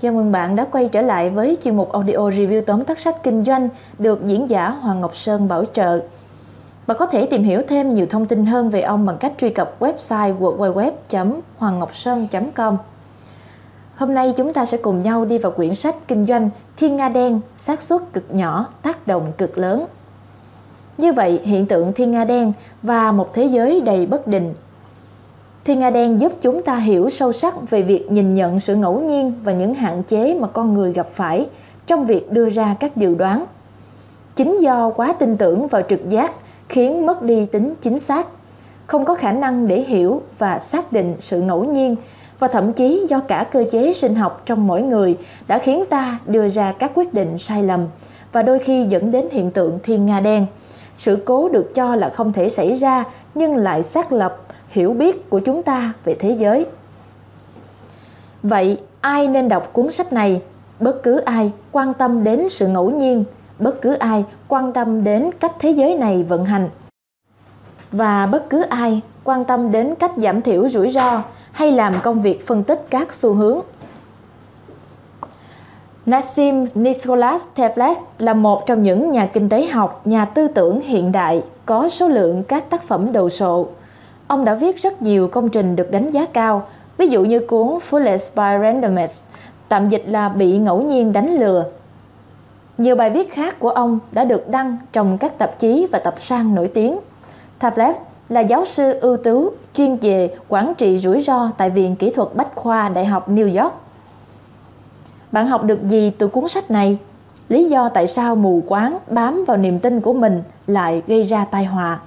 Chào mừng bạn đã quay trở lại với chuyên mục audio review tóm tắt sách kinh doanh được diễn giả Hoàng Ngọc Sơn bảo trợ. Bạn có thể tìm hiểu thêm nhiều thông tin hơn về ông bằng cách truy cập website www.hoanngocson.com. Hôm nay chúng ta sẽ cùng nhau đi vào quyển sách kinh doanh Thiên Nga đen, xác suất cực nhỏ, tác động cực lớn. Như vậy, hiện tượng thiên nga đen và một thế giới đầy bất định Thiên Nga đen giúp chúng ta hiểu sâu sắc về việc nhìn nhận sự ngẫu nhiên và những hạn chế mà con người gặp phải trong việc đưa ra các dự đoán. Chính do quá tin tưởng vào trực giác khiến mất đi tính chính xác, không có khả năng để hiểu và xác định sự ngẫu nhiên và thậm chí do cả cơ chế sinh học trong mỗi người đã khiến ta đưa ra các quyết định sai lầm và đôi khi dẫn đến hiện tượng thiên nga đen. Sự cố được cho là không thể xảy ra nhưng lại xác lập hiểu biết của chúng ta về thế giới. Vậy ai nên đọc cuốn sách này? Bất cứ ai quan tâm đến sự ngẫu nhiên, bất cứ ai quan tâm đến cách thế giới này vận hành và bất cứ ai quan tâm đến cách giảm thiểu rủi ro hay làm công việc phân tích các xu hướng. Nassim Nicholas Taleb là một trong những nhà kinh tế học, nhà tư tưởng hiện đại có số lượng các tác phẩm đầu sộ. Ông đã viết rất nhiều công trình được đánh giá cao, ví dụ như cuốn Foolish by Randomness, tạm dịch là bị ngẫu nhiên đánh lừa. Nhiều bài viết khác của ông đã được đăng trong các tạp chí và tập san nổi tiếng. Tablet là giáo sư ưu tú chuyên về quản trị rủi ro tại Viện Kỹ thuật Bách khoa Đại học New York. Bạn học được gì từ cuốn sách này? Lý do tại sao mù quáng bám vào niềm tin của mình lại gây ra tai họa?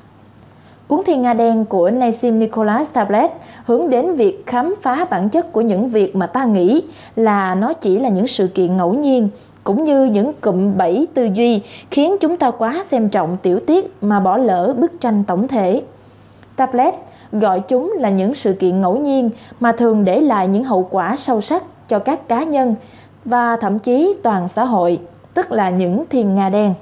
Cuốn Thiên Nga Đen của Nassim Nicholas Tablet hướng đến việc khám phá bản chất của những việc mà ta nghĩ là nó chỉ là những sự kiện ngẫu nhiên, cũng như những cụm bẫy tư duy khiến chúng ta quá xem trọng tiểu tiết mà bỏ lỡ bức tranh tổng thể. Tablet gọi chúng là những sự kiện ngẫu nhiên mà thường để lại những hậu quả sâu sắc cho các cá nhân và thậm chí toàn xã hội, tức là những thiên nga đen.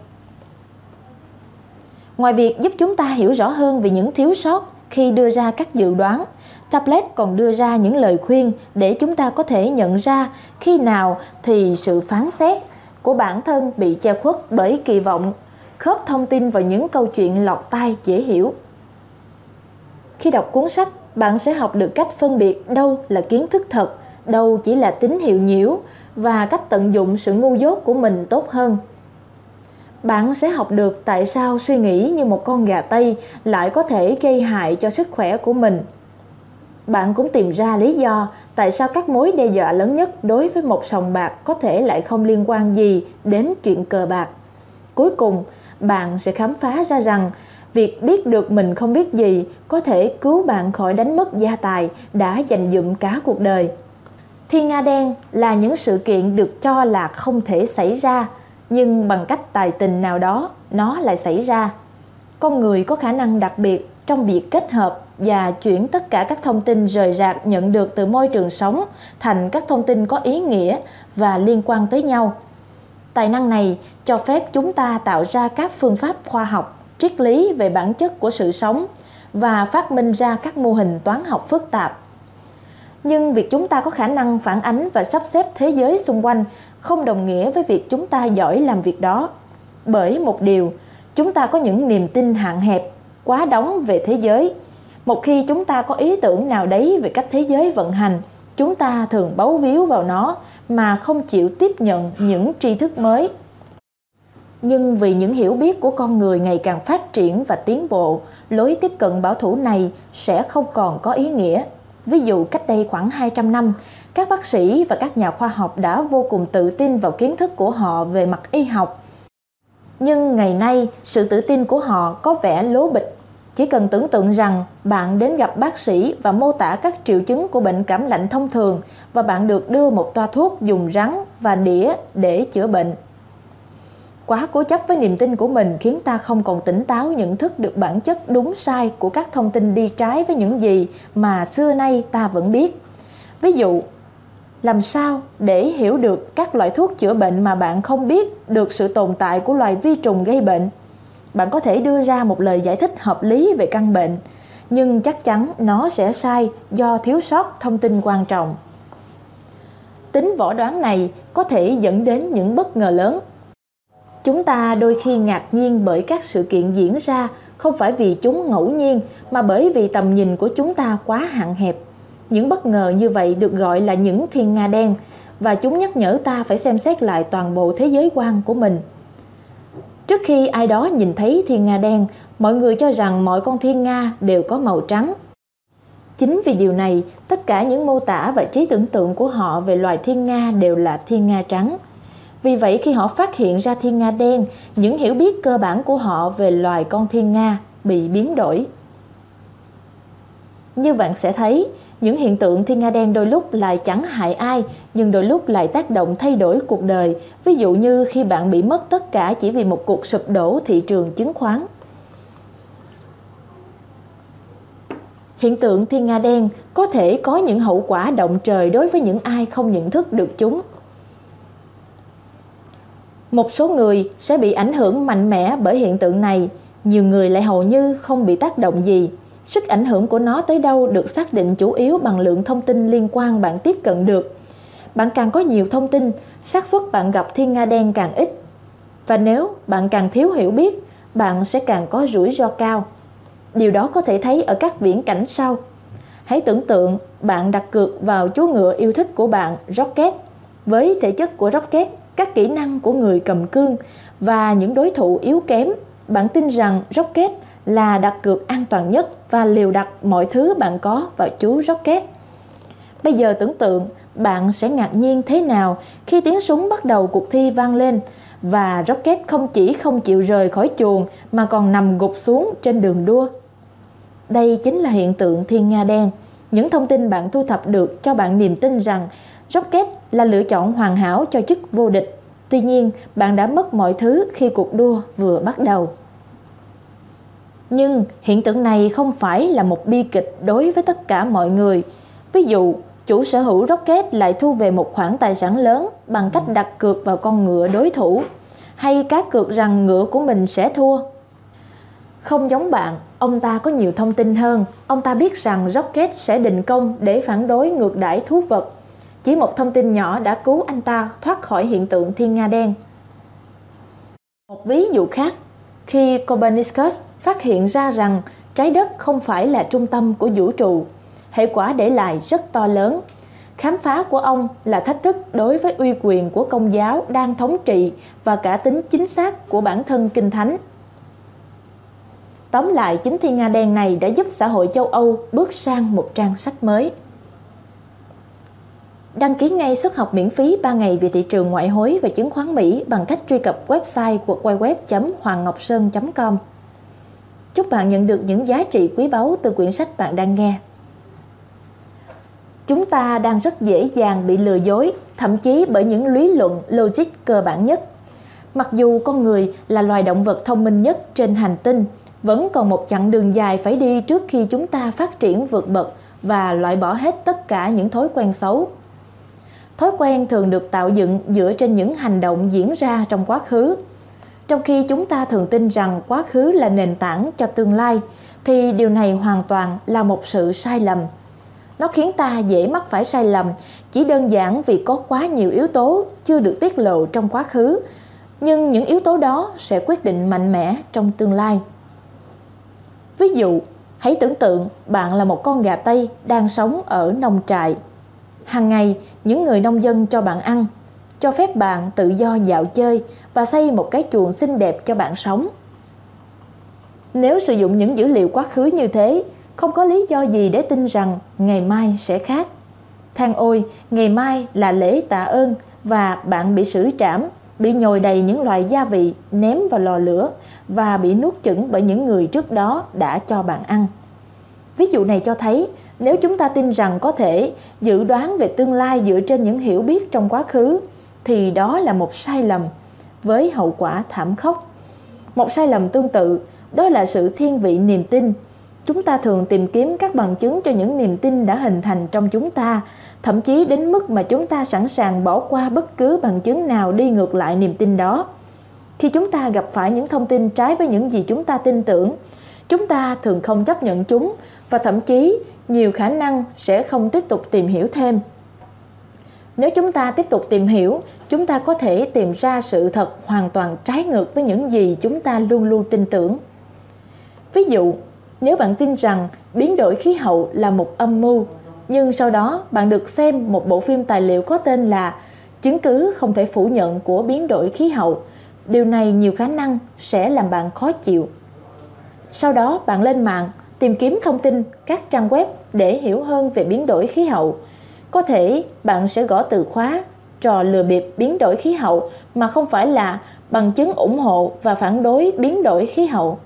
Ngoài việc giúp chúng ta hiểu rõ hơn về những thiếu sót khi đưa ra các dự đoán, tablet còn đưa ra những lời khuyên để chúng ta có thể nhận ra khi nào thì sự phán xét của bản thân bị che khuất bởi kỳ vọng khớp thông tin vào những câu chuyện lọt tai dễ hiểu. Khi đọc cuốn sách, bạn sẽ học được cách phân biệt đâu là kiến thức thật, đâu chỉ là tín hiệu nhiễu và cách tận dụng sự ngu dốt của mình tốt hơn bạn sẽ học được tại sao suy nghĩ như một con gà tây lại có thể gây hại cho sức khỏe của mình. Bạn cũng tìm ra lý do tại sao các mối đe dọa lớn nhất đối với một sòng bạc có thể lại không liên quan gì đến chuyện cờ bạc. Cuối cùng, bạn sẽ khám phá ra rằng việc biết được mình không biết gì có thể cứu bạn khỏi đánh mất gia tài đã dành dụm cả cuộc đời. Thiên nga đen là những sự kiện được cho là không thể xảy ra nhưng bằng cách tài tình nào đó, nó lại xảy ra. Con người có khả năng đặc biệt trong việc kết hợp và chuyển tất cả các thông tin rời rạc nhận được từ môi trường sống thành các thông tin có ý nghĩa và liên quan tới nhau. Tài năng này cho phép chúng ta tạo ra các phương pháp khoa học, triết lý về bản chất của sự sống và phát minh ra các mô hình toán học phức tạp nhưng việc chúng ta có khả năng phản ánh và sắp xếp thế giới xung quanh không đồng nghĩa với việc chúng ta giỏi làm việc đó. Bởi một điều, chúng ta có những niềm tin hạn hẹp, quá đóng về thế giới. Một khi chúng ta có ý tưởng nào đấy về cách thế giới vận hành, chúng ta thường bấu víu vào nó mà không chịu tiếp nhận những tri thức mới. Nhưng vì những hiểu biết của con người ngày càng phát triển và tiến bộ, lối tiếp cận bảo thủ này sẽ không còn có ý nghĩa. Ví dụ cách đây khoảng 200 năm, các bác sĩ và các nhà khoa học đã vô cùng tự tin vào kiến thức của họ về mặt y học. Nhưng ngày nay, sự tự tin của họ có vẻ lố bịch. Chỉ cần tưởng tượng rằng bạn đến gặp bác sĩ và mô tả các triệu chứng của bệnh cảm lạnh thông thường và bạn được đưa một toa thuốc dùng rắn và đĩa để chữa bệnh quá cố chấp với niềm tin của mình khiến ta không còn tỉnh táo nhận thức được bản chất đúng sai của các thông tin đi trái với những gì mà xưa nay ta vẫn biết. Ví dụ, làm sao để hiểu được các loại thuốc chữa bệnh mà bạn không biết được sự tồn tại của loài vi trùng gây bệnh? Bạn có thể đưa ra một lời giải thích hợp lý về căn bệnh, nhưng chắc chắn nó sẽ sai do thiếu sót thông tin quan trọng. Tính võ đoán này có thể dẫn đến những bất ngờ lớn. Chúng ta đôi khi ngạc nhiên bởi các sự kiện diễn ra không phải vì chúng ngẫu nhiên mà bởi vì tầm nhìn của chúng ta quá hạn hẹp. Những bất ngờ như vậy được gọi là những thiên nga đen và chúng nhắc nhở ta phải xem xét lại toàn bộ thế giới quan của mình. Trước khi ai đó nhìn thấy thiên nga đen, mọi người cho rằng mọi con thiên nga đều có màu trắng. Chính vì điều này, tất cả những mô tả và trí tưởng tượng của họ về loài thiên nga đều là thiên nga trắng. Vì vậy khi họ phát hiện ra thiên nga đen, những hiểu biết cơ bản của họ về loài con thiên nga bị biến đổi. Như bạn sẽ thấy, những hiện tượng thiên nga đen đôi lúc lại chẳng hại ai, nhưng đôi lúc lại tác động thay đổi cuộc đời. Ví dụ như khi bạn bị mất tất cả chỉ vì một cuộc sụp đổ thị trường chứng khoán. Hiện tượng thiên nga đen có thể có những hậu quả động trời đối với những ai không nhận thức được chúng. Một số người sẽ bị ảnh hưởng mạnh mẽ bởi hiện tượng này, nhiều người lại hầu như không bị tác động gì. Sức ảnh hưởng của nó tới đâu được xác định chủ yếu bằng lượng thông tin liên quan bạn tiếp cận được. Bạn càng có nhiều thông tin, xác suất bạn gặp thiên nga đen càng ít. Và nếu bạn càng thiếu hiểu biết, bạn sẽ càng có rủi ro cao. Điều đó có thể thấy ở các viễn cảnh sau. Hãy tưởng tượng bạn đặt cược vào chú ngựa yêu thích của bạn Rocket. Với thể chất của Rocket, các kỹ năng của người cầm cương và những đối thủ yếu kém, bạn tin rằng Rocket là đặt cược an toàn nhất và liều đặt mọi thứ bạn có vào chú Rocket. Bây giờ tưởng tượng bạn sẽ ngạc nhiên thế nào khi tiếng súng bắt đầu cuộc thi vang lên và Rocket không chỉ không chịu rời khỏi chuồng mà còn nằm gục xuống trên đường đua. Đây chính là hiện tượng thiên nga đen. Những thông tin bạn thu thập được cho bạn niềm tin rằng Rocket là lựa chọn hoàn hảo cho chức vô địch. Tuy nhiên, bạn đã mất mọi thứ khi cuộc đua vừa bắt đầu. Nhưng hiện tượng này không phải là một bi kịch đối với tất cả mọi người. Ví dụ, chủ sở hữu Rocket lại thu về một khoản tài sản lớn bằng cách đặt cược vào con ngựa đối thủ hay cá cược rằng ngựa của mình sẽ thua. Không giống bạn, ông ta có nhiều thông tin hơn. Ông ta biết rằng Rocket sẽ định công để phản đối ngược đãi thú vật. Chỉ một thông tin nhỏ đã cứu anh ta thoát khỏi hiện tượng thiên nga đen. Một ví dụ khác, khi Copernicus phát hiện ra rằng trái đất không phải là trung tâm của vũ trụ, hệ quả để lại rất to lớn. Khám phá của ông là thách thức đối với uy quyền của công giáo đang thống trị và cả tính chính xác của bản thân kinh thánh. Tóm lại, chính thiên nga đen này đã giúp xã hội châu Âu bước sang một trang sách mới. Đăng ký ngay suất học miễn phí 3 ngày về thị trường ngoại hối và chứng khoán Mỹ bằng cách truy cập website của www.hoangngọc.com. Chúc bạn nhận được những giá trị quý báu từ quyển sách bạn đang nghe. Chúng ta đang rất dễ dàng bị lừa dối, thậm chí bởi những lý luận logic cơ bản nhất. Mặc dù con người là loài động vật thông minh nhất trên hành tinh, vẫn còn một chặng đường dài phải đi trước khi chúng ta phát triển vượt bậc và loại bỏ hết tất cả những thói quen xấu. Thói quen thường được tạo dựng dựa trên những hành động diễn ra trong quá khứ. Trong khi chúng ta thường tin rằng quá khứ là nền tảng cho tương lai, thì điều này hoàn toàn là một sự sai lầm. Nó khiến ta dễ mắc phải sai lầm chỉ đơn giản vì có quá nhiều yếu tố chưa được tiết lộ trong quá khứ, nhưng những yếu tố đó sẽ quyết định mạnh mẽ trong tương lai. Ví dụ, hãy tưởng tượng bạn là một con gà Tây đang sống ở nông trại. Hàng ngày, những người nông dân cho bạn ăn, cho phép bạn tự do dạo chơi và xây một cái chuồng xinh đẹp cho bạn sống. Nếu sử dụng những dữ liệu quá khứ như thế, không có lý do gì để tin rằng ngày mai sẽ khác. Than ôi, ngày mai là lễ tạ ơn và bạn bị xử trảm bị nhồi đầy những loại gia vị ném vào lò lửa và bị nuốt chửng bởi những người trước đó đã cho bạn ăn. Ví dụ này cho thấy nếu chúng ta tin rằng có thể dự đoán về tương lai dựa trên những hiểu biết trong quá khứ, thì đó là một sai lầm với hậu quả thảm khốc. Một sai lầm tương tự, đó là sự thiên vị niềm tin chúng ta thường tìm kiếm các bằng chứng cho những niềm tin đã hình thành trong chúng ta, thậm chí đến mức mà chúng ta sẵn sàng bỏ qua bất cứ bằng chứng nào đi ngược lại niềm tin đó khi chúng ta gặp phải những thông tin trái với những gì chúng ta tin tưởng, chúng ta thường không chấp nhận chúng và thậm chí nhiều khả năng sẽ không tiếp tục tìm hiểu thêm Nếu chúng ta tiếp tục tìm hiểu, chúng ta có thể tìm ra sự thật hoàn toàn trái ngược với những gì chúng ta luôn luôn tin tưởng. Ví dụ, nếu bạn tin rằng biến đổi khí hậu là một âm mưu, nhưng sau đó bạn được xem một bộ phim tài liệu có tên là Chứng cứ không thể phủ nhận của biến đổi khí hậu, điều này nhiều khả năng sẽ làm bạn khó chịu. Sau đó bạn lên mạng tìm kiếm thông tin các trang web để hiểu hơn về biến đổi khí hậu. Có thể bạn sẽ gõ từ khóa trò lừa bịp biến đổi khí hậu mà không phải là bằng chứng ủng hộ và phản đối biến đổi khí hậu.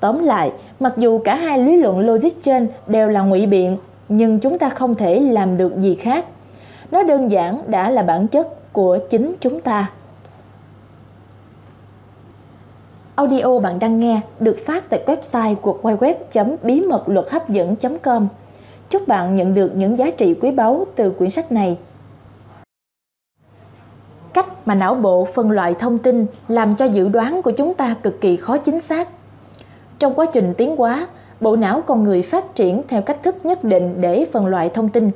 Tóm lại, mặc dù cả hai lý luận logic trên đều là ngụy biện, nhưng chúng ta không thể làm được gì khác. Nó đơn giản đã là bản chất của chính chúng ta. Audio bạn đang nghe được phát tại website cuộc quay web bí mật luật hấp dẫn.com. Chúc bạn nhận được những giá trị quý báu từ quyển sách này. Cách mà não bộ phân loại thông tin làm cho dự đoán của chúng ta cực kỳ khó chính xác. Trong quá trình tiến hóa, bộ não con người phát triển theo cách thức nhất định để phân loại thông tin.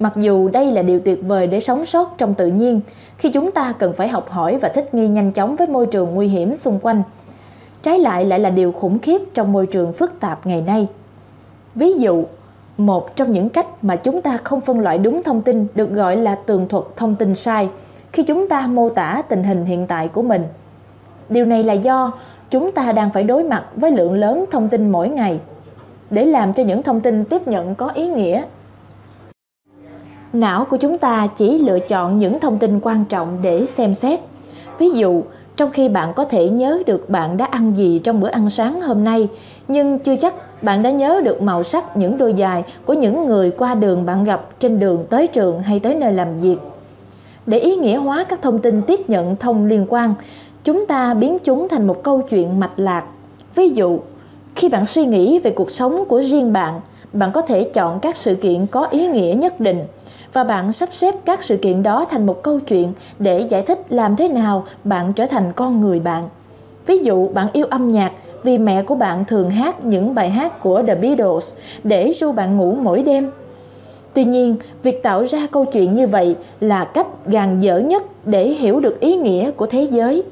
Mặc dù đây là điều tuyệt vời để sống sót trong tự nhiên, khi chúng ta cần phải học hỏi và thích nghi nhanh chóng với môi trường nguy hiểm xung quanh – trái lại lại là điều khủng khiếp trong môi trường phức tạp ngày nay. Ví dụ, một trong những cách mà chúng ta không phân loại đúng thông tin được gọi là tường thuật thông tin sai khi chúng ta mô tả tình hình hiện tại của mình. Điều này là do chúng ta đang phải đối mặt với lượng lớn thông tin mỗi ngày để làm cho những thông tin tiếp nhận có ý nghĩa. Não của chúng ta chỉ lựa chọn những thông tin quan trọng để xem xét. Ví dụ, trong khi bạn có thể nhớ được bạn đã ăn gì trong bữa ăn sáng hôm nay, nhưng chưa chắc bạn đã nhớ được màu sắc những đôi giày của những người qua đường bạn gặp trên đường tới trường hay tới nơi làm việc. Để ý nghĩa hóa các thông tin tiếp nhận thông liên quan, chúng ta biến chúng thành một câu chuyện mạch lạc. Ví dụ, khi bạn suy nghĩ về cuộc sống của riêng bạn bạn có thể chọn các sự kiện có ý nghĩa nhất định và bạn sắp xếp các sự kiện đó thành một câu chuyện để giải thích làm thế nào bạn trở thành con người bạn. Ví dụ bạn yêu âm nhạc vì mẹ của bạn thường hát những bài hát của The Beatles để ru bạn ngủ mỗi đêm. Tuy nhiên, việc tạo ra câu chuyện như vậy là cách gàn dở nhất để hiểu được ý nghĩa của thế giới.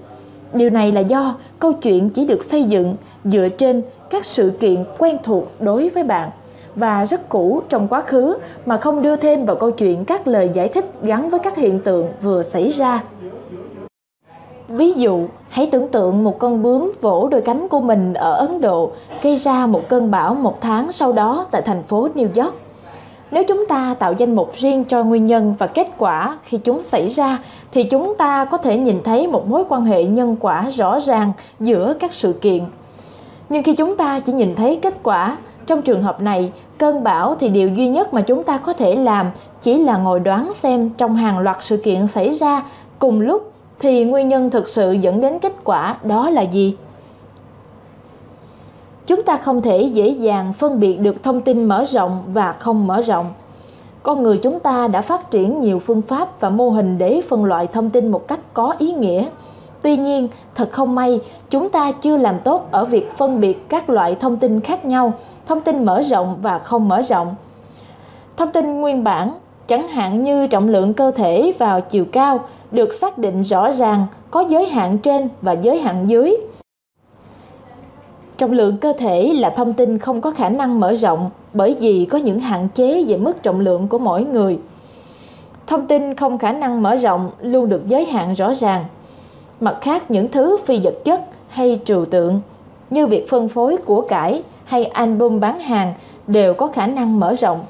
Điều này là do câu chuyện chỉ được xây dựng dựa trên các sự kiện quen thuộc đối với bạn và rất cũ trong quá khứ mà không đưa thêm vào câu chuyện các lời giải thích gắn với các hiện tượng vừa xảy ra. Ví dụ, hãy tưởng tượng một con bướm vỗ đôi cánh của mình ở Ấn Độ gây ra một cơn bão một tháng sau đó tại thành phố New York. Nếu chúng ta tạo danh mục riêng cho nguyên nhân và kết quả khi chúng xảy ra thì chúng ta có thể nhìn thấy một mối quan hệ nhân quả rõ ràng giữa các sự kiện. Nhưng khi chúng ta chỉ nhìn thấy kết quả trong trường hợp này, cơn bão thì điều duy nhất mà chúng ta có thể làm chỉ là ngồi đoán xem trong hàng loạt sự kiện xảy ra cùng lúc thì nguyên nhân thực sự dẫn đến kết quả đó là gì? Chúng ta không thể dễ dàng phân biệt được thông tin mở rộng và không mở rộng. Con người chúng ta đã phát triển nhiều phương pháp và mô hình để phân loại thông tin một cách có ý nghĩa Tuy nhiên, thật không may, chúng ta chưa làm tốt ở việc phân biệt các loại thông tin khác nhau, thông tin mở rộng và không mở rộng. Thông tin nguyên bản, chẳng hạn như trọng lượng cơ thể vào chiều cao, được xác định rõ ràng có giới hạn trên và giới hạn dưới. Trọng lượng cơ thể là thông tin không có khả năng mở rộng bởi vì có những hạn chế về mức trọng lượng của mỗi người. Thông tin không khả năng mở rộng luôn được giới hạn rõ ràng Mặt khác những thứ phi vật chất hay trừu tượng như việc phân phối của cải hay album bán hàng đều có khả năng mở rộng.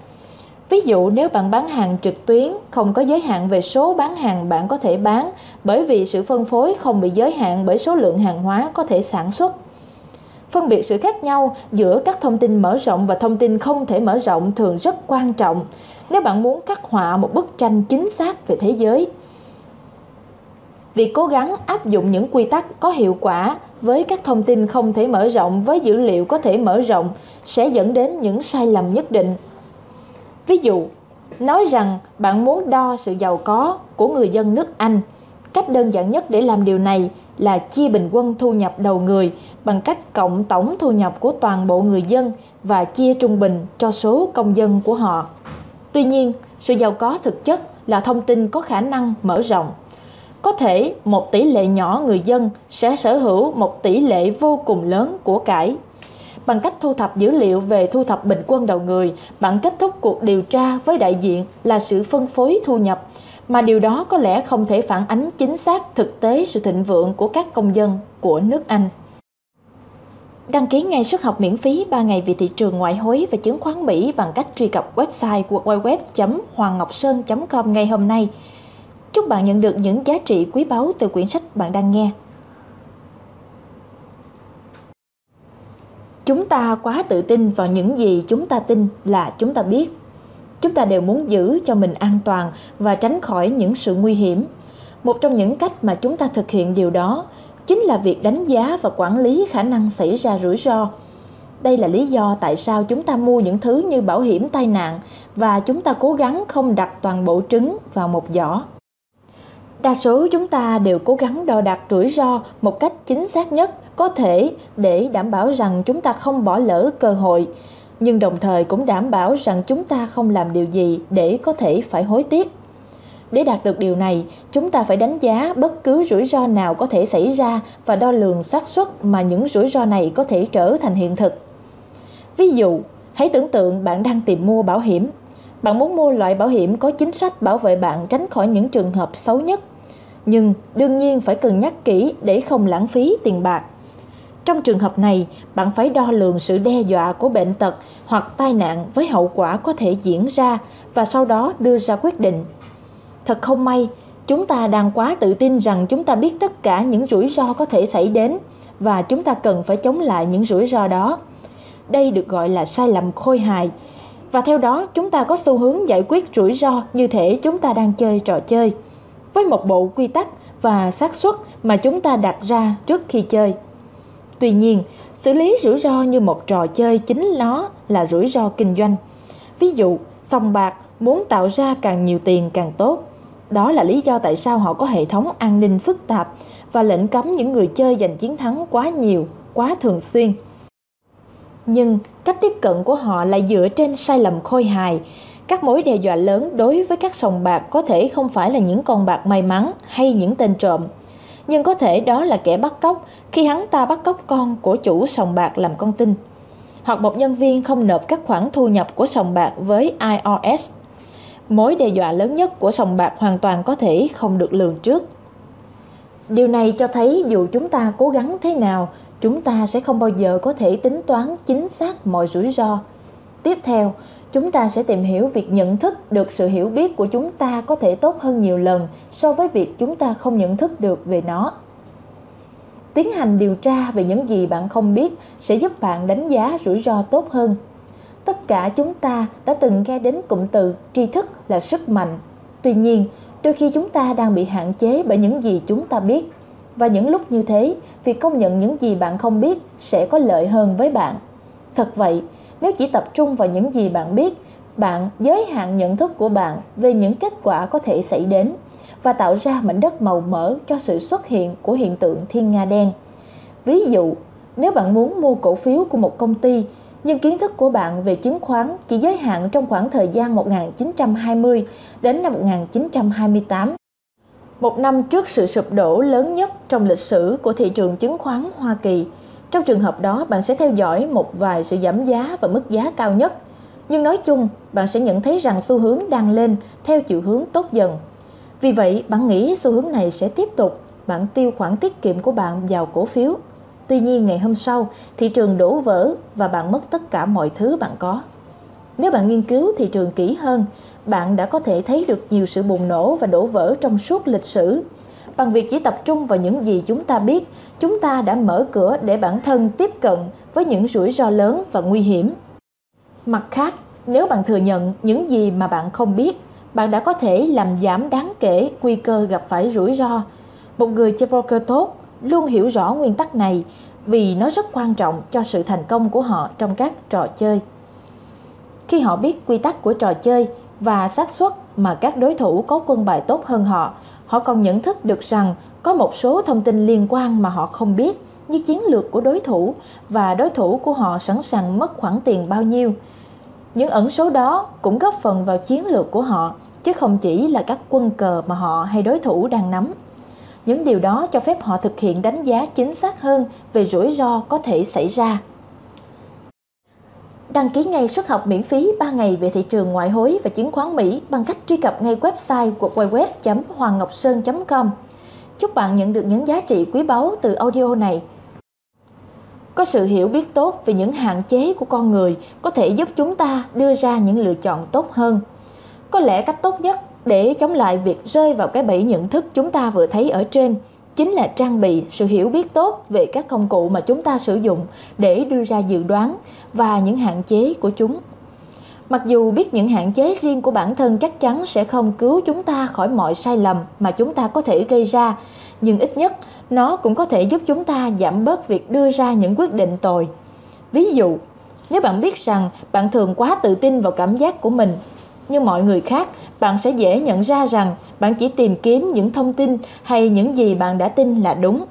Ví dụ nếu bạn bán hàng trực tuyến, không có giới hạn về số bán hàng bạn có thể bán bởi vì sự phân phối không bị giới hạn bởi số lượng hàng hóa có thể sản xuất. Phân biệt sự khác nhau giữa các thông tin mở rộng và thông tin không thể mở rộng thường rất quan trọng nếu bạn muốn khắc họa một bức tranh chính xác về thế giới. Việc cố gắng áp dụng những quy tắc có hiệu quả với các thông tin không thể mở rộng với dữ liệu có thể mở rộng sẽ dẫn đến những sai lầm nhất định. Ví dụ, nói rằng bạn muốn đo sự giàu có của người dân nước Anh. Cách đơn giản nhất để làm điều này là chia bình quân thu nhập đầu người bằng cách cộng tổng thu nhập của toàn bộ người dân và chia trung bình cho số công dân của họ. Tuy nhiên, sự giàu có thực chất là thông tin có khả năng mở rộng. Có thể một tỷ lệ nhỏ người dân sẽ sở hữu một tỷ lệ vô cùng lớn của cải. Bằng cách thu thập dữ liệu về thu thập bình quân đầu người, bạn kết thúc cuộc điều tra với đại diện là sự phân phối thu nhập, mà điều đó có lẽ không thể phản ánh chính xác thực tế sự thịnh vượng của các công dân của nước Anh. Đăng ký ngay suất học miễn phí 3 ngày về thị trường ngoại hối và chứng khoán Mỹ bằng cách truy cập website www.hoangngọc.com ngay hôm nay. Chúc bạn nhận được những giá trị quý báu từ quyển sách bạn đang nghe. Chúng ta quá tự tin vào những gì chúng ta tin là chúng ta biết. Chúng ta đều muốn giữ cho mình an toàn và tránh khỏi những sự nguy hiểm. Một trong những cách mà chúng ta thực hiện điều đó chính là việc đánh giá và quản lý khả năng xảy ra rủi ro. Đây là lý do tại sao chúng ta mua những thứ như bảo hiểm tai nạn và chúng ta cố gắng không đặt toàn bộ trứng vào một giỏ. Đa số chúng ta đều cố gắng đo đạc rủi ro một cách chính xác nhất có thể để đảm bảo rằng chúng ta không bỏ lỡ cơ hội, nhưng đồng thời cũng đảm bảo rằng chúng ta không làm điều gì để có thể phải hối tiếc. Để đạt được điều này, chúng ta phải đánh giá bất cứ rủi ro nào có thể xảy ra và đo lường xác suất mà những rủi ro này có thể trở thành hiện thực. Ví dụ, hãy tưởng tượng bạn đang tìm mua bảo hiểm. Bạn muốn mua loại bảo hiểm có chính sách bảo vệ bạn tránh khỏi những trường hợp xấu nhất. Nhưng đương nhiên phải cân nhắc kỹ để không lãng phí tiền bạc. Trong trường hợp này, bạn phải đo lường sự đe dọa của bệnh tật hoặc tai nạn với hậu quả có thể diễn ra và sau đó đưa ra quyết định Thật không may, chúng ta đang quá tự tin rằng chúng ta biết tất cả những rủi ro có thể xảy đến và chúng ta cần phải chống lại những rủi ro đó. Đây được gọi là sai lầm khôi hài. Và theo đó, chúng ta có xu hướng giải quyết rủi ro như thể chúng ta đang chơi trò chơi với một bộ quy tắc và xác suất mà chúng ta đặt ra trước khi chơi. Tuy nhiên, xử lý rủi ro như một trò chơi chính nó là rủi ro kinh doanh. Ví dụ, sòng bạc muốn tạo ra càng nhiều tiền càng tốt đó là lý do tại sao họ có hệ thống an ninh phức tạp và lệnh cấm những người chơi giành chiến thắng quá nhiều, quá thường xuyên. Nhưng cách tiếp cận của họ lại dựa trên sai lầm khôi hài. Các mối đe dọa lớn đối với các sòng bạc có thể không phải là những con bạc may mắn hay những tên trộm, nhưng có thể đó là kẻ bắt cóc khi hắn ta bắt cóc con của chủ sòng bạc làm con tin hoặc một nhân viên không nộp các khoản thu nhập của sòng bạc với IRS mối đe dọa lớn nhất của sòng bạc hoàn toàn có thể không được lường trước. Điều này cho thấy dù chúng ta cố gắng thế nào, chúng ta sẽ không bao giờ có thể tính toán chính xác mọi rủi ro. Tiếp theo, chúng ta sẽ tìm hiểu việc nhận thức được sự hiểu biết của chúng ta có thể tốt hơn nhiều lần so với việc chúng ta không nhận thức được về nó. Tiến hành điều tra về những gì bạn không biết sẽ giúp bạn đánh giá rủi ro tốt hơn tất cả chúng ta đã từng nghe đến cụm từ tri thức là sức mạnh tuy nhiên đôi khi chúng ta đang bị hạn chế bởi những gì chúng ta biết và những lúc như thế, việc công nhận những gì bạn không biết sẽ có lợi hơn với bạn thật vậy, nếu chỉ tập trung vào những gì bạn biết, bạn giới hạn nhận thức của bạn về những kết quả có thể xảy đến và tạo ra mảnh đất màu mỡ cho sự xuất hiện của hiện tượng thiên nga đen ví dụ, nếu bạn muốn mua cổ phiếu của một công ty, nhưng kiến thức của bạn về chứng khoán chỉ giới hạn trong khoảng thời gian 1920 đến năm 1928. Một năm trước sự sụp đổ lớn nhất trong lịch sử của thị trường chứng khoán Hoa Kỳ. Trong trường hợp đó, bạn sẽ theo dõi một vài sự giảm giá và mức giá cao nhất. Nhưng nói chung, bạn sẽ nhận thấy rằng xu hướng đang lên theo chiều hướng tốt dần. Vì vậy, bạn nghĩ xu hướng này sẽ tiếp tục, bạn tiêu khoản tiết kiệm của bạn vào cổ phiếu Tuy nhiên ngày hôm sau, thị trường đổ vỡ và bạn mất tất cả mọi thứ bạn có. Nếu bạn nghiên cứu thị trường kỹ hơn, bạn đã có thể thấy được nhiều sự bùng nổ và đổ vỡ trong suốt lịch sử. Bằng việc chỉ tập trung vào những gì chúng ta biết, chúng ta đã mở cửa để bản thân tiếp cận với những rủi ro lớn và nguy hiểm. Mặt khác, nếu bạn thừa nhận những gì mà bạn không biết, bạn đã có thể làm giảm đáng kể nguy cơ gặp phải rủi ro. Một người chơi poker tốt luôn hiểu rõ nguyên tắc này vì nó rất quan trọng cho sự thành công của họ trong các trò chơi. Khi họ biết quy tắc của trò chơi và xác suất mà các đối thủ có quân bài tốt hơn họ, họ còn nhận thức được rằng có một số thông tin liên quan mà họ không biết như chiến lược của đối thủ và đối thủ của họ sẵn sàng mất khoản tiền bao nhiêu. Những ẩn số đó cũng góp phần vào chiến lược của họ chứ không chỉ là các quân cờ mà họ hay đối thủ đang nắm. Những điều đó cho phép họ thực hiện đánh giá chính xác hơn về rủi ro có thể xảy ra. Đăng ký ngay suất học miễn phí 3 ngày về thị trường ngoại hối và chứng khoán Mỹ bằng cách truy cập ngay website của www.hoangngọc.com. Chúc bạn nhận được những giá trị quý báu từ audio này. Có sự hiểu biết tốt về những hạn chế của con người có thể giúp chúng ta đưa ra những lựa chọn tốt hơn. Có lẽ cách tốt nhất để chống lại việc rơi vào cái bẫy nhận thức chúng ta vừa thấy ở trên chính là trang bị sự hiểu biết tốt về các công cụ mà chúng ta sử dụng để đưa ra dự đoán và những hạn chế của chúng. Mặc dù biết những hạn chế riêng của bản thân chắc chắn sẽ không cứu chúng ta khỏi mọi sai lầm mà chúng ta có thể gây ra, nhưng ít nhất nó cũng có thể giúp chúng ta giảm bớt việc đưa ra những quyết định tồi. Ví dụ, nếu bạn biết rằng bạn thường quá tự tin vào cảm giác của mình như mọi người khác bạn sẽ dễ nhận ra rằng bạn chỉ tìm kiếm những thông tin hay những gì bạn đã tin là đúng.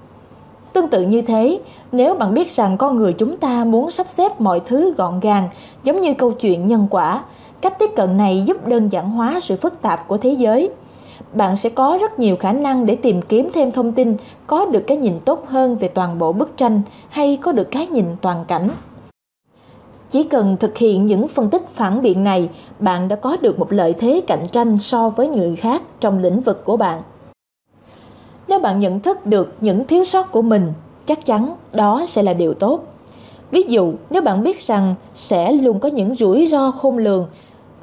Tương tự như thế, nếu bạn biết rằng con người chúng ta muốn sắp xếp mọi thứ gọn gàng, giống như câu chuyện nhân quả, cách tiếp cận này giúp đơn giản hóa sự phức tạp của thế giới. Bạn sẽ có rất nhiều khả năng để tìm kiếm thêm thông tin, có được cái nhìn tốt hơn về toàn bộ bức tranh hay có được cái nhìn toàn cảnh chỉ cần thực hiện những phân tích phản biện này, bạn đã có được một lợi thế cạnh tranh so với người khác trong lĩnh vực của bạn. Nếu bạn nhận thức được những thiếu sót của mình, chắc chắn đó sẽ là điều tốt. Ví dụ, nếu bạn biết rằng sẽ luôn có những rủi ro khôn lường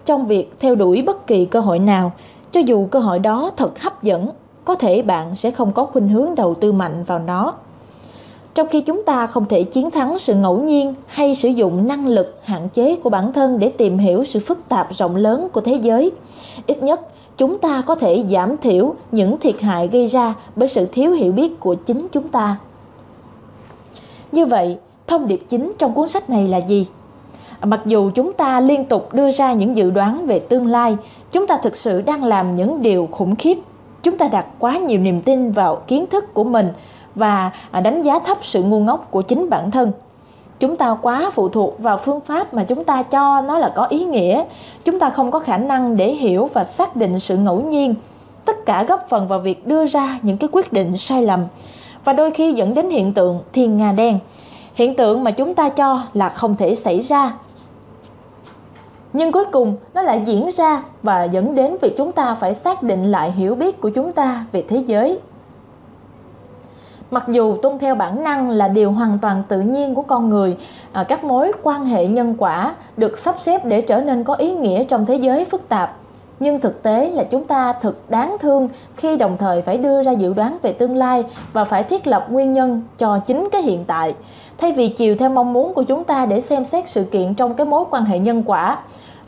trong việc theo đuổi bất kỳ cơ hội nào, cho dù cơ hội đó thật hấp dẫn, có thể bạn sẽ không có khuynh hướng đầu tư mạnh vào nó trong khi chúng ta không thể chiến thắng sự ngẫu nhiên hay sử dụng năng lực hạn chế của bản thân để tìm hiểu sự phức tạp rộng lớn của thế giới, ít nhất chúng ta có thể giảm thiểu những thiệt hại gây ra bởi sự thiếu hiểu biết của chính chúng ta. Như vậy, thông điệp chính trong cuốn sách này là gì? Mặc dù chúng ta liên tục đưa ra những dự đoán về tương lai, chúng ta thực sự đang làm những điều khủng khiếp. Chúng ta đặt quá nhiều niềm tin vào kiến thức của mình và à, đánh giá thấp sự ngu ngốc của chính bản thân. Chúng ta quá phụ thuộc vào phương pháp mà chúng ta cho nó là có ý nghĩa. Chúng ta không có khả năng để hiểu và xác định sự ngẫu nhiên. Tất cả góp phần vào việc đưa ra những cái quyết định sai lầm. Và đôi khi dẫn đến hiện tượng thiên nga đen. Hiện tượng mà chúng ta cho là không thể xảy ra. Nhưng cuối cùng, nó lại diễn ra và dẫn đến việc chúng ta phải xác định lại hiểu biết của chúng ta về thế giới mặc dù tuân theo bản năng là điều hoàn toàn tự nhiên của con người à, các mối quan hệ nhân quả được sắp xếp để trở nên có ý nghĩa trong thế giới phức tạp. Nhưng thực tế là chúng ta thực đáng thương khi đồng thời phải đưa ra dự đoán về tương lai và phải thiết lập nguyên nhân cho chính cái hiện tại. Thay vì chiều theo mong muốn của chúng ta để xem xét sự kiện trong cái mối quan hệ nhân quả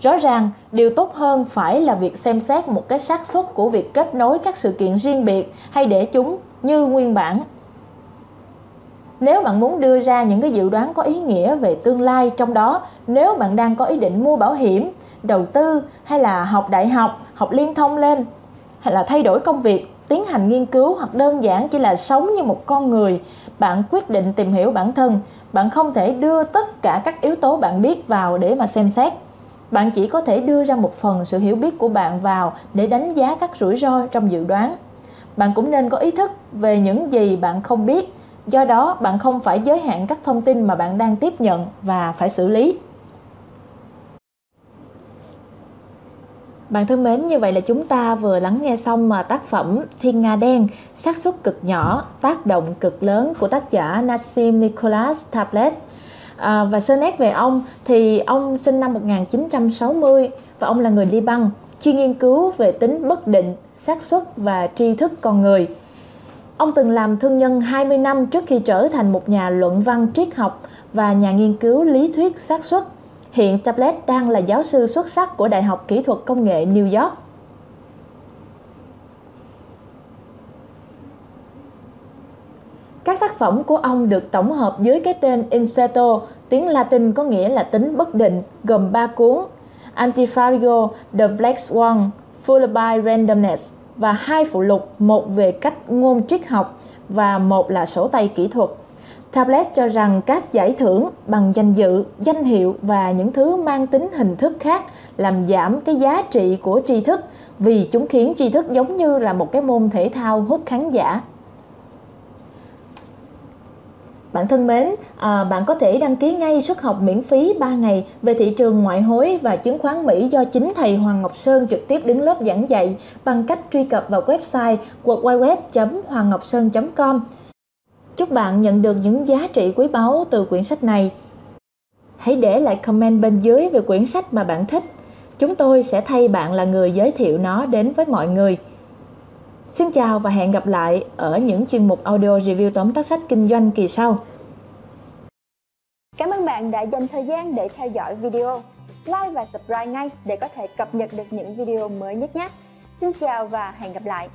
rõ ràng điều tốt hơn phải là việc xem xét một cái xác suất của việc kết nối các sự kiện riêng biệt hay để chúng như nguyên bản nếu bạn muốn đưa ra những cái dự đoán có ý nghĩa về tương lai trong đó, nếu bạn đang có ý định mua bảo hiểm, đầu tư hay là học đại học học liên thông lên, hay là thay đổi công việc, tiến hành nghiên cứu hoặc đơn giản chỉ là sống như một con người, bạn quyết định tìm hiểu bản thân. Bạn không thể đưa tất cả các yếu tố bạn biết vào để mà xem xét. Bạn chỉ có thể đưa ra một phần sự hiểu biết của bạn vào để đánh giá các rủi ro trong dự đoán. Bạn cũng nên có ý thức về những gì bạn không biết do đó bạn không phải giới hạn các thông tin mà bạn đang tiếp nhận và phải xử lý Bạn thân mến, như vậy là chúng ta vừa lắng nghe xong mà tác phẩm Thiên Nga Đen, xác suất cực nhỏ, tác động cực lớn của tác giả Nassim Nicholas Taleb. À, và sơ nét về ông thì ông sinh năm 1960 và ông là người Liban, chuyên nghiên cứu về tính bất định, xác suất và tri thức con người. Ông từng làm thương nhân 20 năm trước khi trở thành một nhà luận văn triết học và nhà nghiên cứu lý thuyết xác suất. Hiện Tablet đang là giáo sư xuất sắc của Đại học Kỹ thuật Công nghệ New York. Các tác phẩm của ông được tổng hợp dưới cái tên Incerto, tiếng Latin có nghĩa là tính bất định, gồm 3 cuốn Antifario, The Black Swan, Full by Randomness và hai phụ lục, một về cách ngôn triết học và một là sổ tay kỹ thuật. Tablet cho rằng các giải thưởng bằng danh dự, danh hiệu và những thứ mang tính hình thức khác làm giảm cái giá trị của tri thức vì chúng khiến tri thức giống như là một cái môn thể thao hút khán giả. Bạn thân mến, à, bạn có thể đăng ký ngay suất học miễn phí 3 ngày về thị trường ngoại hối và chứng khoán Mỹ do chính thầy Hoàng Ngọc Sơn trực tiếp đứng lớp giảng dạy bằng cách truy cập vào website www.hoangngopsơn.com. Chúc bạn nhận được những giá trị quý báu từ quyển sách này. Hãy để lại comment bên dưới về quyển sách mà bạn thích. Chúng tôi sẽ thay bạn là người giới thiệu nó đến với mọi người. Xin chào và hẹn gặp lại ở những chuyên mục audio review tóm tắt sách kinh doanh kỳ sau. Cảm ơn bạn đã dành thời gian để theo dõi video. Like và subscribe ngay để có thể cập nhật được những video mới nhất nhé. Xin chào và hẹn gặp lại.